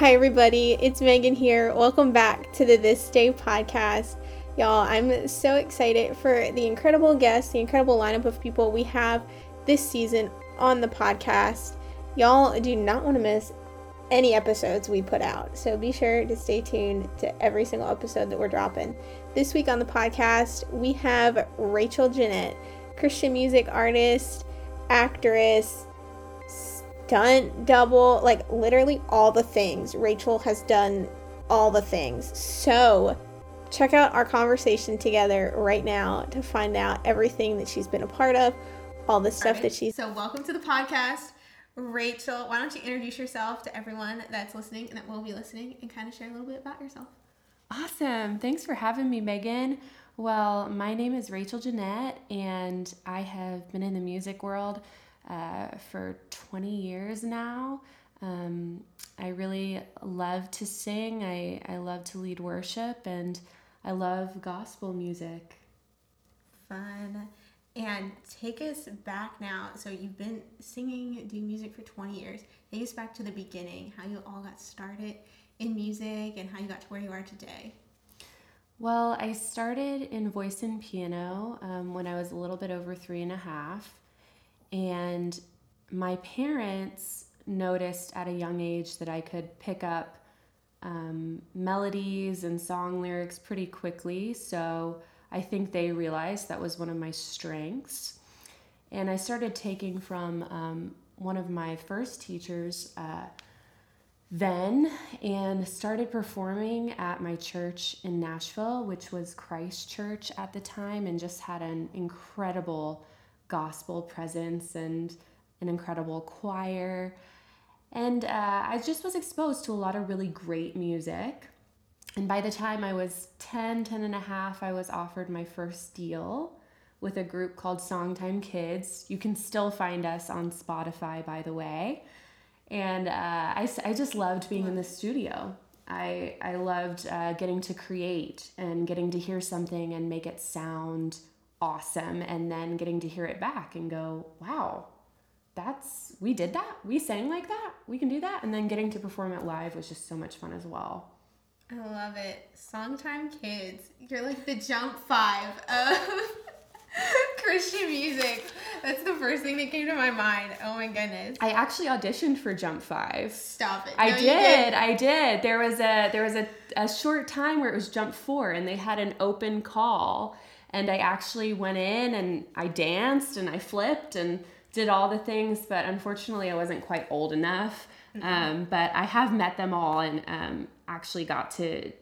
Hi, everybody. It's Megan here. Welcome back to the This Day podcast. Y'all, I'm so excited for the incredible guests, the incredible lineup of people we have this season on the podcast. Y'all do not want to miss any episodes we put out. So be sure to stay tuned to every single episode that we're dropping. This week on the podcast, we have Rachel Jeanette, Christian music artist, actress, stunt double, like literally all the things. Rachel has done all the things. So check out our conversation together right now to find out everything that she's been a part of, all the stuff Right. that she's So, welcome to the podcast, Rachel. Why don't you introduce yourself to everyone that's listening and that will be listening, and kind of share a little bit about yourself? Awesome. Thanks for having me, Megan. Well, my name is Rachel Jeanette, and I have been in the music world uh, for 20 years now. Um, I really love to sing, I, I love to lead worship, and I love gospel music. Fun. And take us back now. So, you've been singing, doing music for 20 years. Take us back to the beginning, how you all got started in music and how you got to where you are today. Well, I started in voice and piano um, when I was a little bit over three and a half. And my parents noticed at a young age that I could pick up um, melodies and song lyrics pretty quickly. So I think they realized that was one of my strengths. And I started taking from um, one of my first teachers. Uh, then and started performing at my church in Nashville, which was Christ Church at the time, and just had an incredible gospel presence and an incredible choir. And uh, I just was exposed to a lot of really great music. And by the time I was 10, 10 and a half, I was offered my first deal with a group called Songtime Kids. You can still find us on Spotify, by the way and uh, I, I just loved being in the studio i, I loved uh, getting to create and getting to hear something and make it sound awesome and then getting to hear it back and go wow that's we did that we sang like that we can do that and then getting to perform it live was just so much fun as well I love it. Songtime Kids. You're like the jump five of Christian music. That's the first thing that came to my mind. Oh my goodness. i actually auditioned for jump five Stop it. I No, you did. didn't. I did. There was a there was a, a short time where it was jump four and they had an open call and I actually went in and I danced and I flipped and did all the things, but unfortunately I wasn't quite old enough. Um, but I have met them all and um, actually got to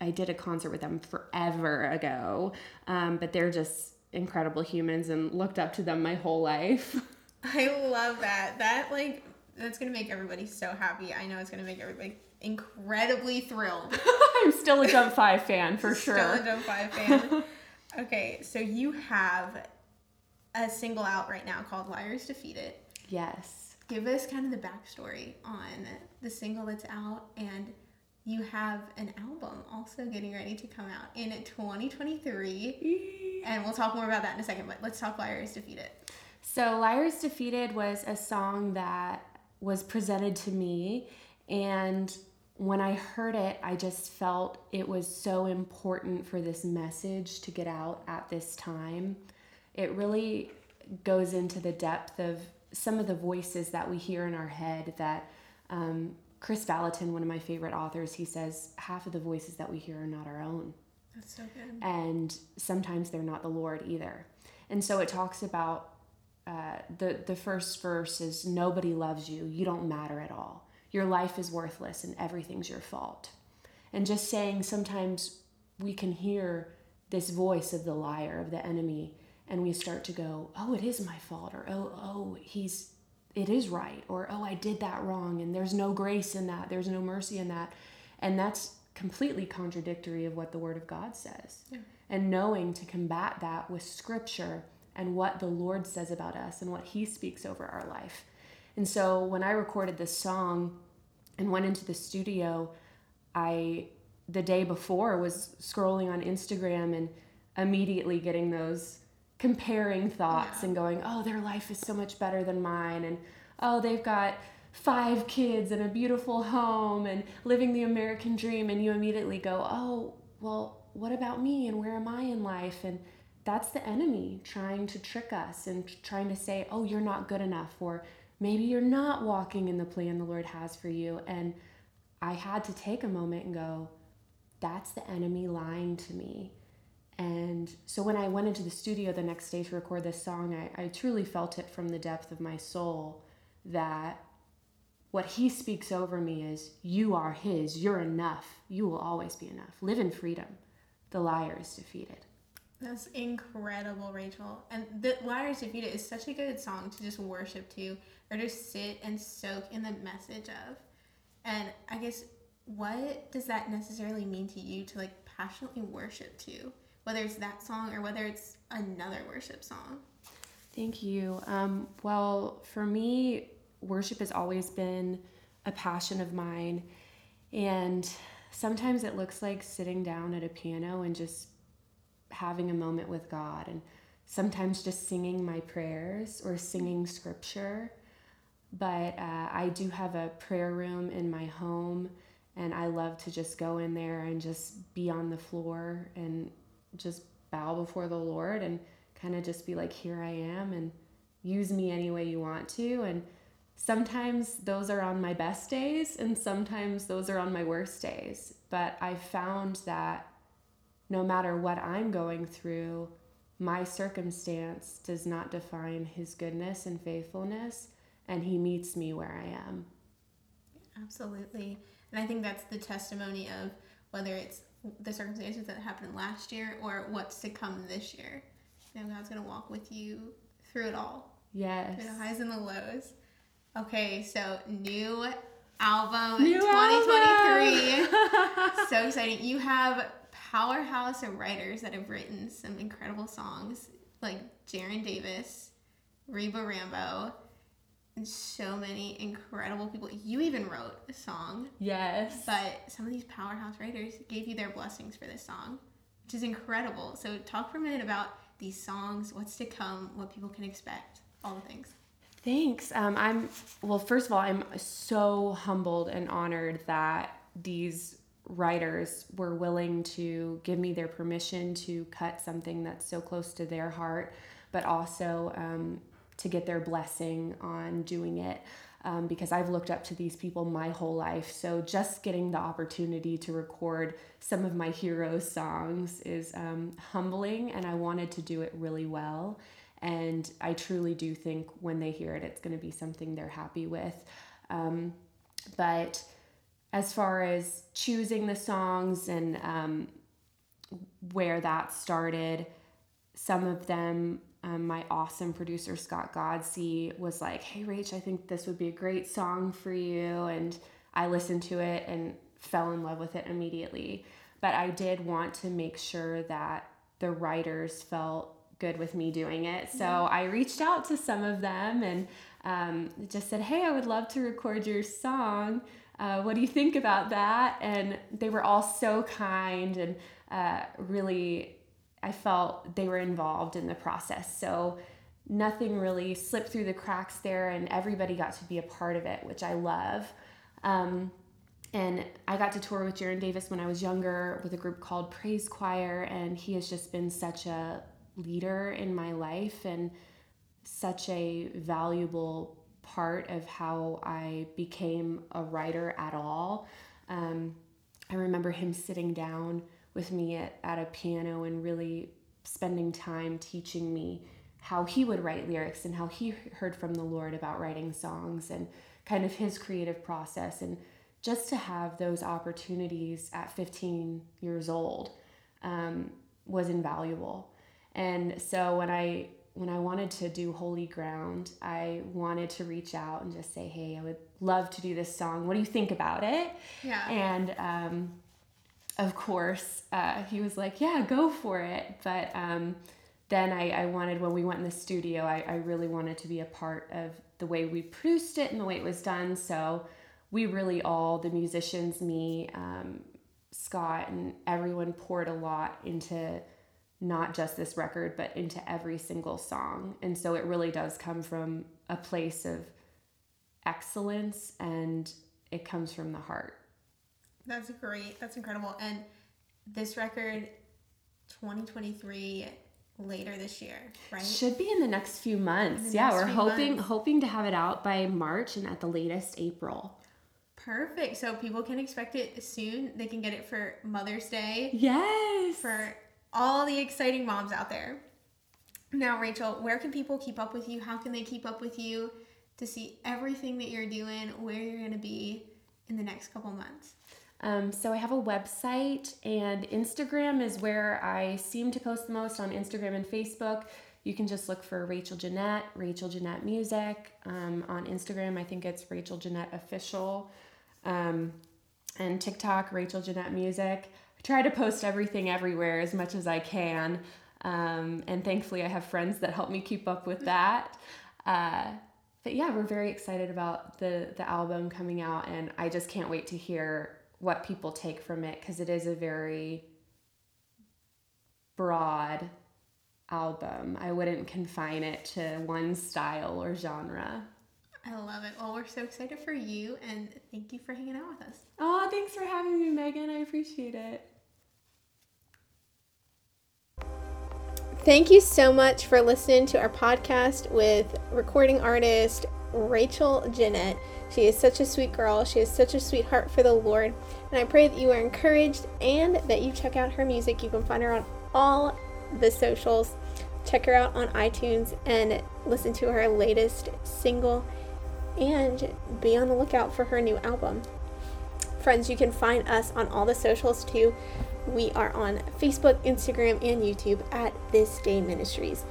I did a concert with them forever ago. Um, but they're just incredible humans and looked up to them my whole life. I love that. That like that's gonna make everybody so happy. I know it's gonna make everybody incredibly thrilled. I'm still a jump five fan for sure. Still a Jump Five fan. okay, so you have a single out right now called Liars Defeated. Yes. Give us kind of the backstory on the single that's out and you have an album also getting ready to come out in 2023 and we'll talk more about that in a second but let's talk liars defeated So, Liars Defeated was a song that was presented to me, and when I heard it, I just felt it was so important for this message to get out at this time. It really goes into the depth of some of the voices that we hear in our head that um, Kris Vallotton, one of my favorite authors, he says half of the voices that we hear are not our own that's so good and sometimes they're not the Lord either. And so it talks about uh, the the first verse is nobody loves you. You don't matter at all. Your life is worthless, and everything's your fault. And just saying sometimes we can hear this voice of the liar of the enemy, and we start to go, "Oh, it is my fault," or "Oh, oh, he's." It is right, or oh, I did that wrong, and there's no grace in that, there's no mercy in that. And that's completely contradictory of what the Word of God says. And knowing to combat that with Scripture and what the Lord says about us and what He speaks over our life. And so when I recorded this song and went into the studio, I, the day before, was scrolling on Instagram and immediately getting those comparing thoughts and going, oh, their life is so much better than mine. And oh, they've got five kids and a beautiful home and living the American dream, and you immediately go, oh, well, what about me and where am I in life? And that's the enemy trying to trick us and trying to say, oh, you're not good enough, or maybe you're not walking in the plan the Lord has for you. And I had to take a moment and go, that's the enemy lying to me. And so when I went into the studio the next day to record this song, I, I truly felt it from the depth of my soul that what he speaks over me is, You are his, you're enough, you will always be enough. Live in freedom. The liar is defeated. That's incredible, Rachel. And the Liar is Defeated is such a good song to just worship to or just sit and soak in the message of. And I guess what does that necessarily mean to you to like passionately worship to? Whether it's that song or whether it's another worship song. Thank you. Um, well, for me, worship has always been a passion of mine. And sometimes it looks like sitting down at a piano and just having a moment with God. And sometimes just singing my prayers or singing scripture. But uh, I do have a prayer room in my home, and I love to just go in there and just be on the floor and just bow before the Lord and kind of just be like, Here I am, and use me any way you want to. And sometimes those are on my best days, and sometimes those are on my worst days. But I've found that no matter what I'm going through, my circumstance does not define his goodness and faithfulness, and he meets me where I am. Absolutely. And I think that's the testimony of whether it's the circumstances that happened last year or what's to come this year. You know, God's going to walk with you through it all. Yes. The highs and the lows. Okay, so new album New 2023. album. so exciting. You have powerhouse of writers that have written some incredible songs like Geron Davis, Reba Rambo, and so many incredible people. You even wrote a song, yes. but some of these powerhouse writers gave you their blessings for this song, which is incredible. So, talk for a minute about these songs, what's to come, what people can expect, all the things. Thanks. Um, I'm well. First of all, I'm so humbled and honored that these writers were willing to give me their permission to cut something that's so close to their heart, but also um, to get their blessing on doing it. Um, because I've looked up to these people my whole life. So just getting the opportunity to record some of my hero songs is um, humbling, and I wanted to do it really well. And I truly do think when they hear it, it's going to be something they're happy with. Um, but as far as choosing the songs and um, where that started, some of them, um, my awesome producer Scott Godsey was like, "Hey, Rach, I think this would be a great song for you," and I listened to it and fell in love with it immediately. But I did want to make sure that the writers felt good with me doing it. So yeah. I reached out to some of them and um, just said, Hey, I would love to record your song. Uh, what do you think about that? And they were all so kind and uh, really, I felt they were involved in the process. So nothing really slipped through the cracks there, and everybody got to be a part of it, which I love. Um, and I got to tour with Geron Davis when I was younger with a group called Praise Choir, and he has just been such a leader in my life and such a valuable part of how I became a writer at all. Um, I remember him sitting down with me at, at a piano and really spending time teaching me how he would write lyrics and how he heard from the Lord about writing songs and kind of his creative process. And just to have those opportunities at 15 years old um, was invaluable. And so when I when I wanted to do Holy Ground, I wanted to reach out and just say, "Hey, I would love to do this song. What do you think about it?" Yeah. And um, of course, uh, he was like, "Yeah, go for it." But um, then I, I, wanted when we went in the studio, I, I really wanted to be a part of the way we produced it and the way it was done. So we really all the musicians, me, um, Scott, and everyone poured a lot into not just this record, but into every single song. And so it really does come from a place of excellence and it comes from the heart. That's great. That's incredible. And this record, 2023, later this year, right? Should be in the next few months. yeah, we're hoping months. hoping to have it out by March and at the latest April. Perfect. So people can expect it soon. They can get it for Mother's Day Yes. for all the exciting moms out there. Now, Rachel, where can people keep up with you? How can they keep up with you to see everything that you're doing, where you're going to be in the next couple months? Um, so I have a website and Instagram is where I seem to post the most on Instagram and Facebook. You can just look for Rachel Jeanette, Rachel Jeanette Music. Um, on Instagram, I think it's Rachel Jeanette Official. Um, and TikTok, Rachel Jeanette Music. I try to post everything everywhere as much as I can. Um, and thankfully, I have friends that help me keep up with that. Uh, but yeah, we're very excited about the the album coming out, and I just can't wait to hear what people take from it because it is a very broad album. I wouldn't confine it to one style or genre. I love it. Well, we're so excited for you, and thank you for hanging out with us. Oh, thanks for having me, Megan. I appreciate it. Thank you so much for listening to our podcast with recording artist Rachel Jeanette. She is such a sweet girl. She has such a sweet heart for the Lord. And I pray that you are encouraged and that you check out her music. You can find her on all the socials. Check her out on iTunes and listen to her latest single and be on the lookout for her new album. Friends, you can find us on all the socials too. We are on Facebook, Instagram, and YouTube at This Day Ministries.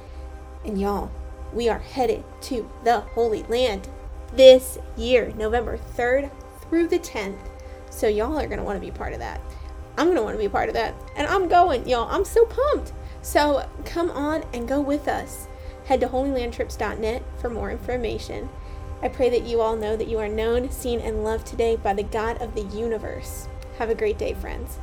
And y'all, we are headed to the Holy Land this year, November 3rd through the 10th. So y'all are going to want to be part of that. I'm going to want to be part of that. And I'm going, y'all. I'm so pumped. So come on and go with us. Head to holylandtrips.net for more information. I pray that you all know that you are known, seen, and loved today by the God of the universe. Have a great day, friends.